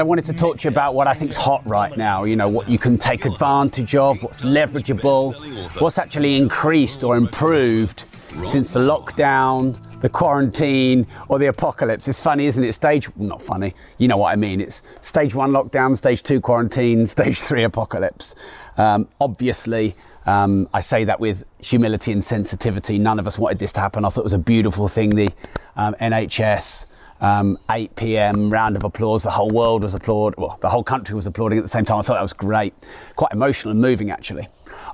I wanted to talk to you about what I think's hot right now. You know, what you can take advantage of, what's leverageable, what's actually increased or improved since the lockdown, the quarantine, or the apocalypse. It's funny, isn't it? Stage, well, not funny, you know what I mean. It's stage one lockdown, stage two quarantine, stage three apocalypse. Um, obviously, um, I say that with humility and sensitivity. None of us wanted this to happen. I thought it was a beautiful thing. The um, NHS um, 8 p.m. round of applause. The whole world was applauding. Well, the whole country was applauding at the same time. I thought that was great. Quite emotional and moving, actually.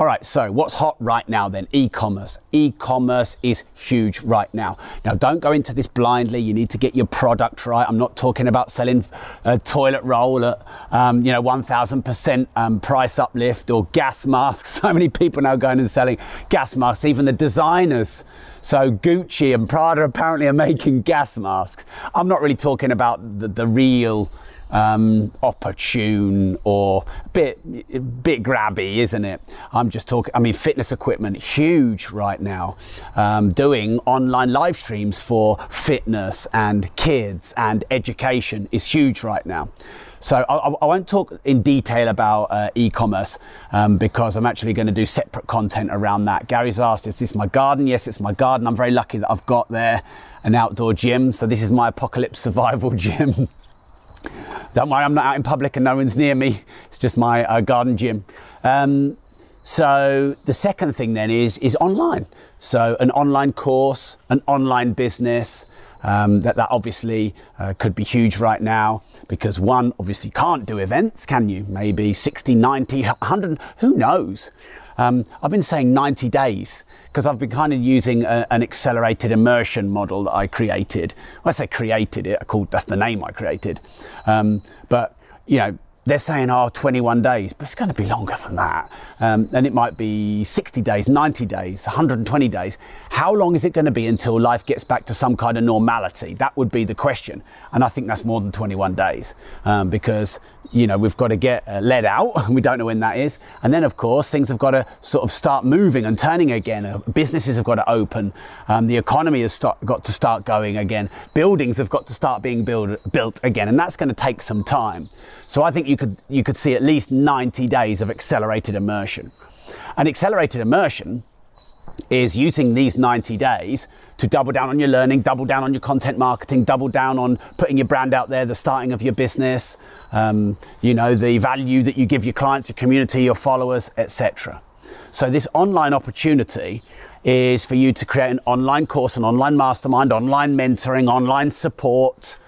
All right, so what's hot right now then? E commerce. E commerce is huge right now. Now, don't go into this blindly. You need to get your product right. I'm not talking about selling a toilet roll at, um, you know, 1,000% um, price uplift or gas masks. So many people now going and selling gas masks, even the designers. So Gucci and Prada apparently are making gas masks. I'm not really talking about the, the real um, opportune or a bit bit grabby, isn't it? I'm just talking. I mean, fitness equipment huge right now. Um, doing online live streams for fitness and kids and education is huge right now. So I, I won't talk in detail about uh, e-commerce um, because I'm actually going to do separate content around that. Gary's asked, "Is this my garden?" Yes, it's my garden. I'm very lucky that I've got there an outdoor gym. So this is my apocalypse survival gym. Don't worry, I'm not out in public and no one's near me. It's just my uh, garden gym. Um, so the second thing then is is online. So an online course, an online business. Um, that that obviously uh, could be huge right now because one obviously can't do events, can you? Maybe 60, 90, 100, who knows? Um, I've been saying 90 days because I've been kind of using a, an accelerated immersion model that I created. When I say created it, I called that's the name I created. Um, but you know, they're saying, oh, 21 days, but it's going to be longer than that. Um, and it might be 60 days, 90 days, 120 days. How long is it going to be until life gets back to some kind of normality? That would be the question. And I think that's more than 21 days um, because, you know, we've got to get uh, let out. we don't know when that is. And then, of course, things have got to sort of start moving and turning again. Uh, businesses have got to open. Um, the economy has start, got to start going again. Buildings have got to start being build, built again. And that's going to take some time. So I think you could you could see at least 90 days of accelerated immersion. And accelerated immersion is using these 90 days to double down on your learning, double down on your content marketing, double down on putting your brand out there, the starting of your business, um, you know, the value that you give your clients, your community, your followers, etc. So this online opportunity is for you to create an online course, an online mastermind, online mentoring, online support.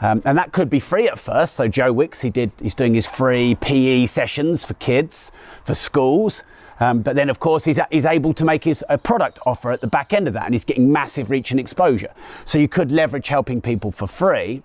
Um, and that could be free at first. So Joe Wicks, he did, he's doing his free PE sessions for kids, for schools. Um, but then, of course, he's, he's able to make his a product offer at the back end of that, and he's getting massive reach and exposure. So you could leverage helping people for free.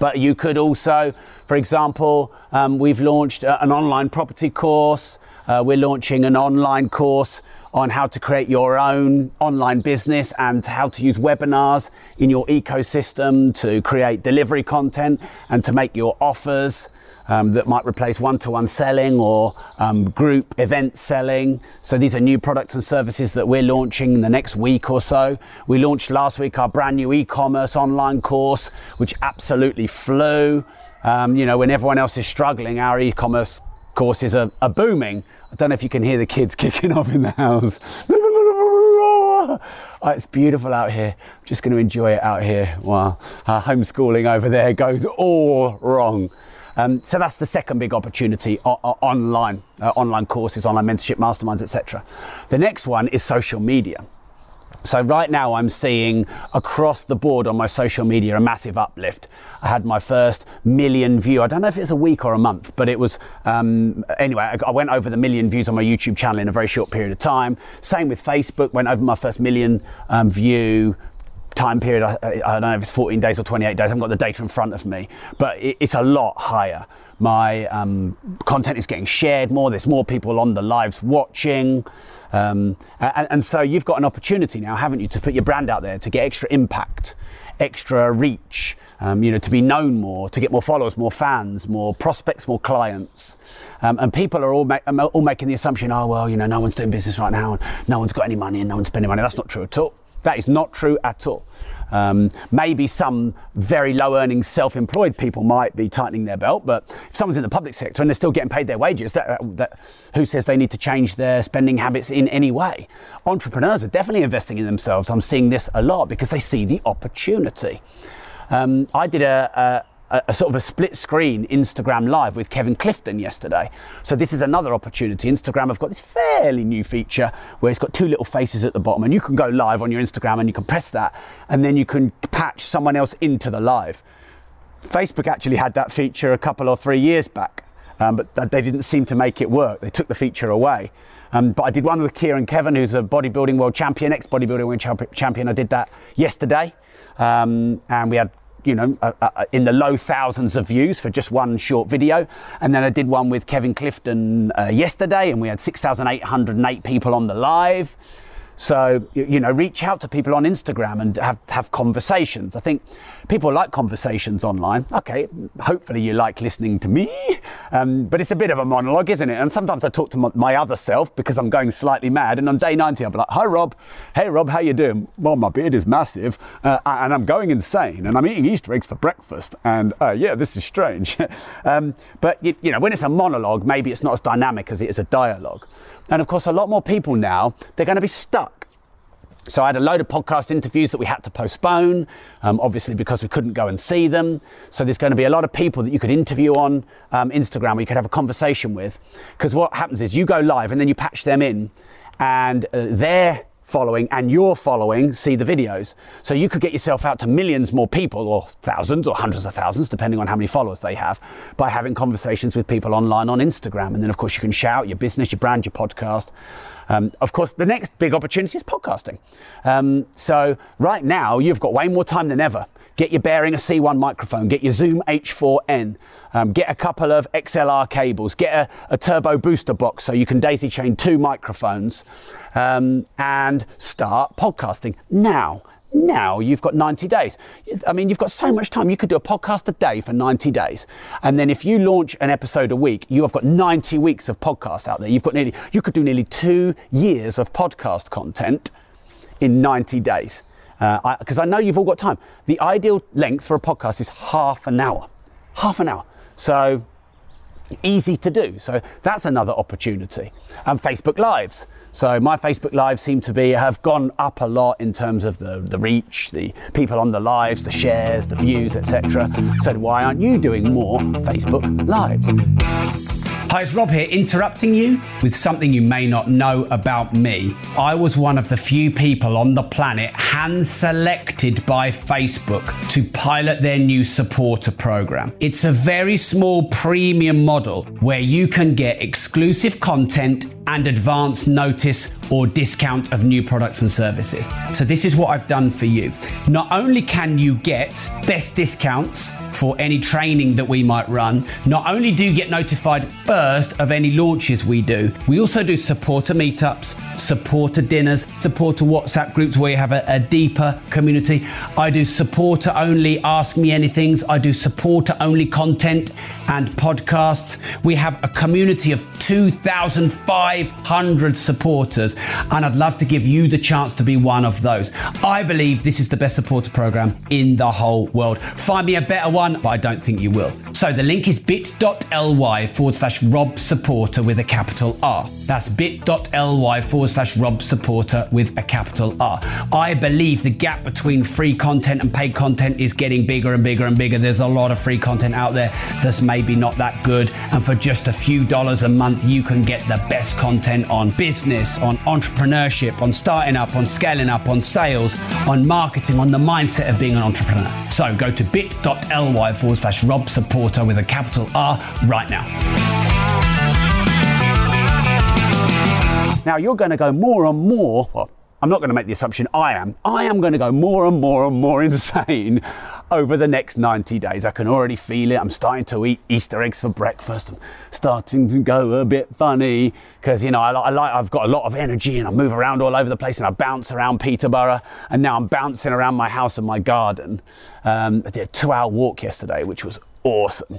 But you could also, for example, um, we've launched uh, an online property course. Uh, we're launching an online course on how to create your own online business and how to use webinars in your ecosystem to create delivery content and to make your offers. Um, that might replace one-to-one selling or um, group event selling. So these are new products and services that we're launching in the next week or so. We launched last week our brand new e-commerce online course, which absolutely flew. Um, you know, when everyone else is struggling, our e-commerce courses are, are booming. I don't know if you can hear the kids kicking off in the house. Oh, it's beautiful out here. I'm just going to enjoy it out here while homeschooling over there goes all wrong. Um, so that's the second big opportunity o- o- online, uh, online courses, online mentorship, masterminds, etc. The next one is social media. So right now I'm seeing across the board on my social media a massive uplift. I had my first million view. I don't know if it's a week or a month, but it was um, anyway. I, I went over the million views on my YouTube channel in a very short period of time. Same with Facebook. Went over my first million um, view time period. I, I, don't know if it's 14 days or 28 days. I haven't got the data in front of me, but it, it's a lot higher. My um, content is getting shared more. There's more people on the lives watching. Um, and, and so you've got an opportunity now, haven't you, to put your brand out there, to get extra impact, extra reach, um, you know, to be known more, to get more followers, more fans, more prospects, more clients. Um, and people are all, ma- um, all making the assumption, oh, well, you know, no one's doing business right now, and no one's got any money, and no one's spending money. That's not true at all. That is not true at all. Um, maybe some very low earning self employed people might be tightening their belt, but if someone's in the public sector and they're still getting paid their wages, that, that, who says they need to change their spending habits in any way? Entrepreneurs are definitely investing in themselves. I'm seeing this a lot because they see the opportunity. Um, I did a, a, a, sort of a split screen Instagram live with Kevin Clifton yesterday. So this is another opportunity. Instagram have got this fairly new feature where it's got two little faces at the bottom, and you can go live on your Instagram and you can press that, and then you can patch someone else into the live. Facebook actually had that feature a couple or three years back, um, but they didn't seem to make it work. They took the feature away. Um, but I did one with Kieran Kevin, who's a bodybuilding world champion, ex bodybuilding world champion. I did that yesterday. Um, and we had you know, uh, uh, in the low thousands of views for just one short video. And then I did one with Kevin Clifton uh, yesterday, and we had 6,808 people on the live. So, you know, reach out to people on Instagram and have, have conversations. I think people like conversations online. Okay, hopefully you like listening to me, um, but it's a bit of a monologue, isn't it? And sometimes I talk to my, other self because I'm going slightly mad. And on day 90, I'll be like, hi, Rob. Hey, Rob, how you doing? Well, my beard is massive uh, and I'm going insane and I'm eating Easter eggs for breakfast. And uh, yeah, this is strange. um, but, you, you know, when it's a monologue, maybe it's not as dynamic as it is a dialogue. And of course, a lot more people now, they're going to be stuck. So I had a load of podcast interviews that we had to postpone, um, obviously because we couldn't go and see them. So there's going to be a lot of people that you could interview on um, Instagram, where you could have a conversation with. Because what happens is you go live and then you patch them in, and uh, they're following and your following see the videos. So you could get yourself out to millions more people, or thousands, or hundreds of thousands, depending on how many followers they have, by having conversations with people online on Instagram. And then, of course, you can shout your business, your brand, your podcast. Um, of course, the next big opportunity is podcasting. Um, so right now, you've got way more time than ever. Get your Behringer C1 microphone, get your Zoom H4n, um, get a couple of XLR cables, get a, a, turbo booster box so you can daisy chain two microphones um, and start podcasting now. Now you've got 90 days. I mean, you've got so much time. You could do a podcast a day for 90 days. And then if you launch an episode a week, you have got 90 weeks of podcasts out there. You've got nearly, you could do nearly two years of podcast content in 90 days. Because uh, I, I know you've all got time. The ideal length for a podcast is half an hour. Half an hour. So easy to do. So that's another opportunity. And Facebook Lives. So my Facebook Lives seem to be have gone up a lot in terms of the, the reach, the people on the lives, the shares, the views, etc. So why aren't you doing more Facebook Lives? Hi, it's Rob here, interrupting you with something you may not know about me. I was one of the few people on the planet hand selected by Facebook to pilot their new supporter program. It's a very small premium model where you can get exclusive content and advance notice or discount of new products and services. So, this is what I've done for you. Not only can you get best discounts for any training that we might run, not only do you get notified first of any launches we do, we also do supporter meetups, supporter dinners, supporter WhatsApp groups where you have a, a deeper community. I do supporter only Ask Me Anythings, I do supporter only content and podcasts. We have a community of 2,500 supporters, and I'd love to give you the chance to be one of those. I believe this is the best supporter program in the whole world. Find me a better one, but I don't think you will. So the link is bit.ly forward slash Rob Supporter with a capital R. That's bit.ly forward slash Rob Supporter with a capital R. I believe the gap between free content and paid content is getting bigger and bigger and bigger. There's a lot of free content out there that's maybe not that good. And for just a few dollars a month, you can get the best content on business, on entrepreneurship, on starting up, on scaling up, on sales, on marketing, on the mindset of being an entrepreneur. So go to bit.ly forward slash Rob Supporter with a capital R right now. Now you're going to go more and more, well, I'm not going to make the assumption I am. I am going to go more and more and more insane over the next 90 days. I can already feel it. I'm starting to eat Easter eggs for breakfast. I'm starting to go a bit funny because, you know, I, I like, I've got a lot of energy and I move around all over the place and I bounce around Peterborough. And now I'm bouncing around my house and my garden. Um, I did a two hour walk yesterday, which was awesome.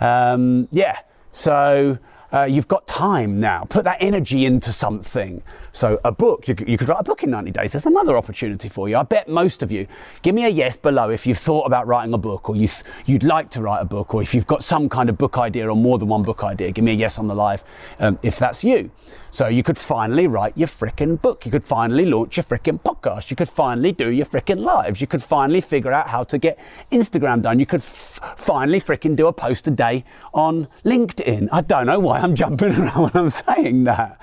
Um, yeah, so uh, you've got time now. Put that energy into something. So a book, you, you, could write a book in 90 days. There's another opportunity for you. I bet most of you, give me a yes below if you've thought about writing a book or you would like to write a book or if you've got some kind of book idea or more than one book idea. Give me a yes on the live um, if that's you. So you could finally write your frickin' book. You could finally launch your frickin' podcast. You could finally do your frickin' lives. You could finally figure out how to get Instagram done. You could f- finally frickin' do a post a day on LinkedIn. I don't know why I'm jumping around when I'm saying that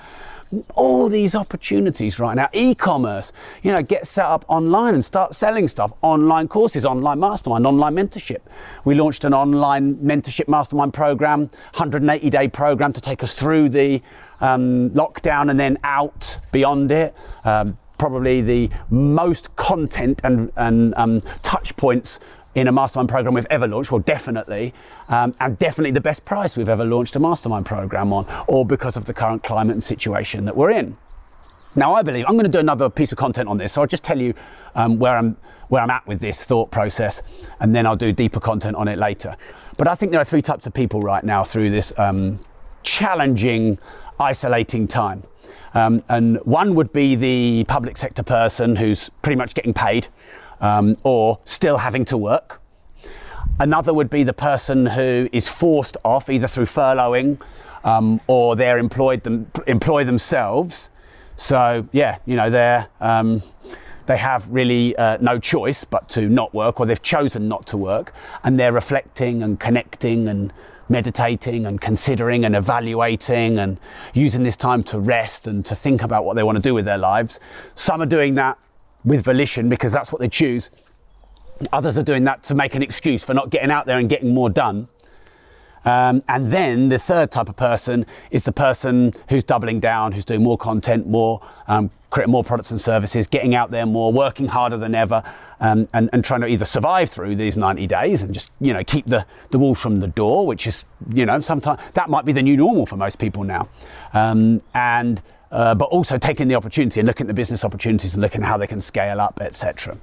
all these opportunities right now. E-commerce, you know, get set up online and start selling stuff. Online courses, online mastermind, online mentorship. We launched an online mentorship mastermind program, 180 day program to take us through the um, lockdown and then out beyond it. Um, probably the most content and, and um, touch points in a mastermind program we've ever launched, well, definitely, um, and definitely the best price we've ever launched a mastermind program on, all because of the current climate and situation that we're in. Now, I believe I'm going to do another piece of content on this, so I'll just tell you um, where I'm where I'm at with this thought process, and then I'll do deeper content on it later. But I think there are three types of people right now through this um, challenging, isolating time. Um, and one would be the public sector person who's pretty much getting paid um, or still having to work. Another would be the person who is forced off either through furloughing um, or they're employed them, employ themselves. So yeah, you know they're um, they have really uh, no choice but to not work, or they've chosen not to work, and they're reflecting and connecting and meditating and considering and evaluating and using this time to rest and to think about what they want to do with their lives. Some are doing that with volition because that's what they choose. Others are doing that to make an excuse for not getting out there and getting more done. Um, and then the third type of person is the person who's doubling down, who's doing more content, more, um, creating more products and services, getting out there more, working harder than ever, um, and, and, trying to either survive through these 90 days and just, you know, keep the, the wolves from the door, which is, you know, sometimes that might be the new normal for most people now. Um, and uh, but also taking the opportunity and looking at the business opportunities and looking at how they can scale up, etc.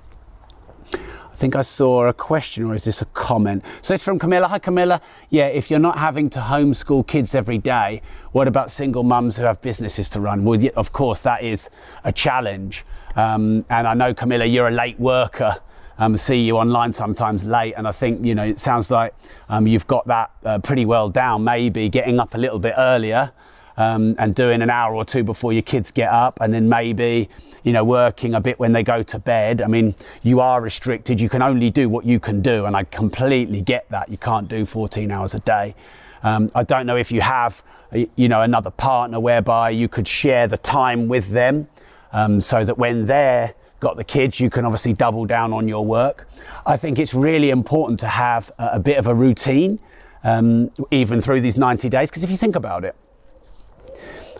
I think I saw a question, or is this a comment? So it's from Camilla. Hi, Camilla. Yeah, if you're not having to homeschool kids every day, what about single mums who have businesses to run? Well, of course, that is a challenge. Um, and I know, Camilla, you're a late worker. Um, see you online sometimes late, and I think you know it sounds like um, you've got that uh, pretty well down. Maybe getting up a little bit earlier um, and doing an hour or two before your kids get up, and then maybe you know working a bit when they go to bed. I mean, you are restricted. You can only do what you can do, and I completely get that. You can't do 14 hours a day. Um, I don't know if you have, you know, another partner whereby you could share the time with them, um, so that when they're got the kids, you can obviously double down on your work. I think it's really important to have a, a bit of a routine, um, even through these 90 days, because if you think about it,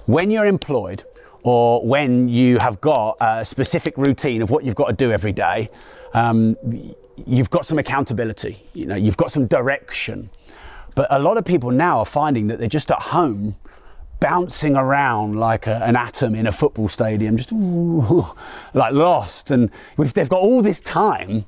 when you're employed or when you have got a specific routine of what you've got to do every day, um, you've got some accountability, you know, you've got some direction. But a lot of people now are finding that they're just at home bouncing around like a, an atom in a football stadium, just ooh, like lost. And they've got all this time,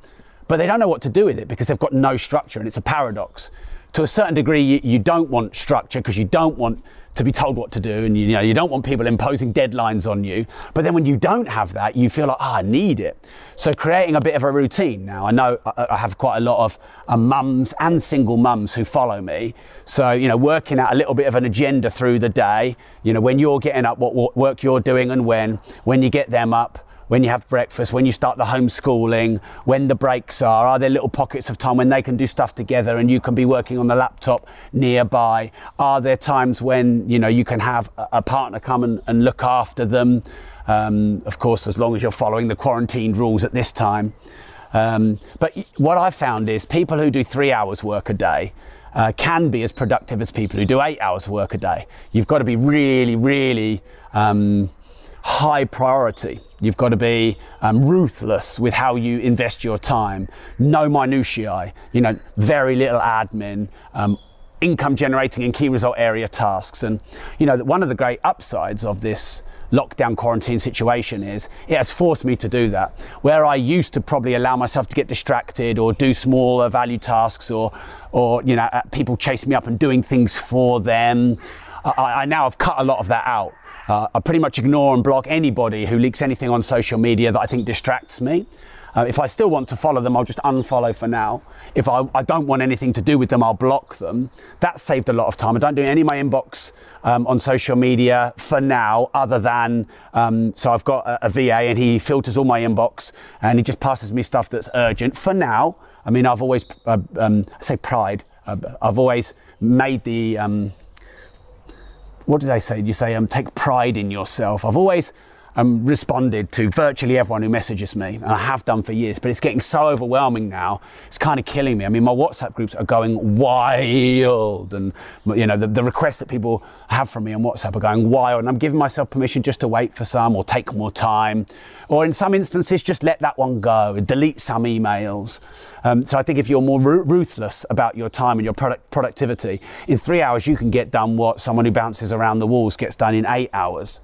but they don't know what to do with it because they've got no structure, and it's a paradox. To a certain degree, you, you don't want structure because you don't want to be told what to do and you know you don't want people imposing deadlines on you. But then when you don't have that you feel like oh, I need it. So creating a bit of a routine now. I know I have quite a lot of uh, mums and single mums who follow me. So you know working out a little bit of an agenda through the day. You know when you're getting up what, what work you're doing and when when you get them up when you have breakfast, when you start the homeschooling, when the breaks are? Are there little pockets of time when they can do stuff together and you can be working on the laptop nearby? Are there times when you know you can have a partner come and, and look after them? Um, of course, as long as you're following the quarantine rules at this time. Um, but what I've found is people who do three hours work a day uh, can be as productive as people who do eight hours work a day. You've got to be really, really um, high priority. You've got to be um, ruthless with how you invest your time. No minutiae. You know, very little admin. Um, income generating and key result area tasks. And you know, one of the great upsides of this lockdown quarantine situation is it has forced me to do that. Where I used to probably allow myself to get distracted or do smaller value tasks or, or you know, uh, people chase me up and doing things for them. I, I now have cut a lot of that out. Uh, I pretty much ignore and block anybody who leaks anything on social media that I think distracts me. Uh, if I still want to follow them, I'll just unfollow for now. If I, I, don't want anything to do with them, I'll block them. That saved a lot of time. I don't do any of my inbox um, on social media for now, other than um, so I've got a, a, VA and he filters all my inbox and he just passes me stuff that's urgent for now. I mean, I've always, uh, um, I say pride, uh, I've always made the, um, what do they say? You say, um, take pride in yourself. I've always um, responded to virtually everyone who messages me, and I have done for years, but it's getting so overwhelming now, it's kind of killing me. I mean, my WhatsApp groups are going wild, and you know, the, the requests that people have from me on WhatsApp are going wild, and I'm giving myself permission just to wait for some or take more time, or in some instances, just let that one go, delete some emails. Um, so I think if you're more ruthless about your time and your product productivity, in three hours you can get done what someone who bounces around the walls gets done in eight hours.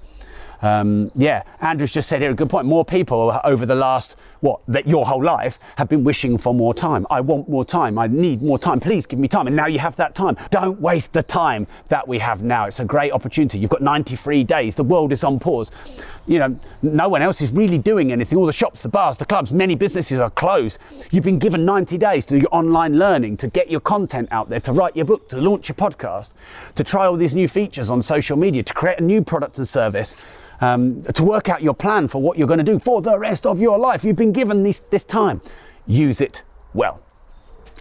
Um, yeah, Andrew's just said here a good point. More people over the last, what, that your whole life have been wishing for more time. I want more time. I need more time. Please give me time. And now you have that time. Don't waste the time that we have now. It's a great opportunity. You've got 93 days. The world is on pause. You know, no one else is really doing anything. All the shops, the bars, the clubs, many businesses are closed. You've been given 90 days to do your online learning, to get your content out there, to write your book, to launch your podcast, to try all these new features on social media, to create a new product and service um, to work out your plan for what you're going to do for the rest of your life. You've been given this, this time. Use it well.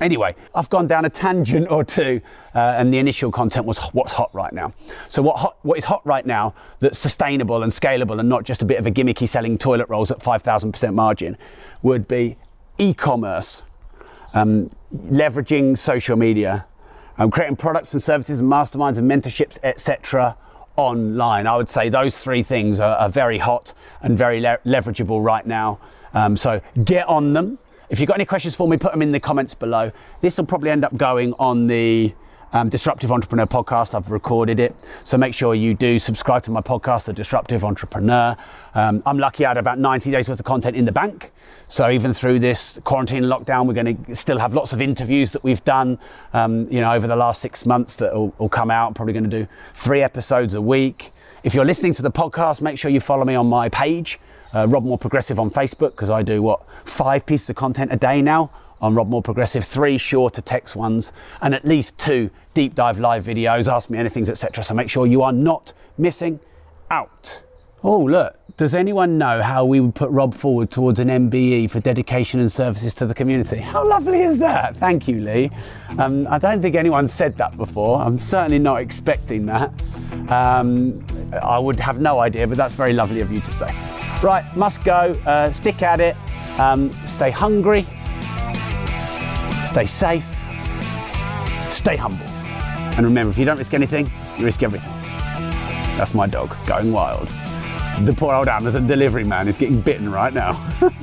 Anyway, I've gone down a tangent or two, uh, and the initial content was what's hot right now. So, what, hot, what is hot right now that's sustainable and scalable and not just a bit of a gimmicky selling toilet rolls at 5,000% margin would be e commerce, um, leveraging social media, um, creating products and services and masterminds and mentorships, etc online. I would say those three things are, are very hot and very le- leverageable right now. Um, so get on them. If you've got any questions for me, put them in the comments below. This will probably end up going on the um, Disruptive Entrepreneur podcast. I've recorded it. So make sure you do subscribe to my podcast, The Disruptive Entrepreneur. Um, I'm lucky I had about 90 days worth of content in the bank. So even through this quarantine lockdown, we're going to still have lots of interviews that we've done, um, you know, over the last six months that will, will come out. Probably going to do three episodes a week. If you're listening to the podcast, make sure you follow me on my page, uh, Rob Moore Progressive on Facebook, because I do what five pieces of content a day now on Rob Moore Progressive, three shorter text ones, and at least two deep dive live videos, ask me anything, etc. So make sure you are not missing out. Oh, look, does anyone know how we would put Rob forward towards an MBE for dedication and services to the community? How lovely is that? Thank you, Lee. Um, I don't think anyone said that before. I'm certainly not expecting that. Um, I would have no idea, but that's very lovely of you to say. Right, must go. Uh, stick at it. Um, stay hungry Stay safe, stay humble. And remember, if you don't risk anything, you risk everything. That's my dog going wild. The poor old Amazon delivery man is getting bitten right now.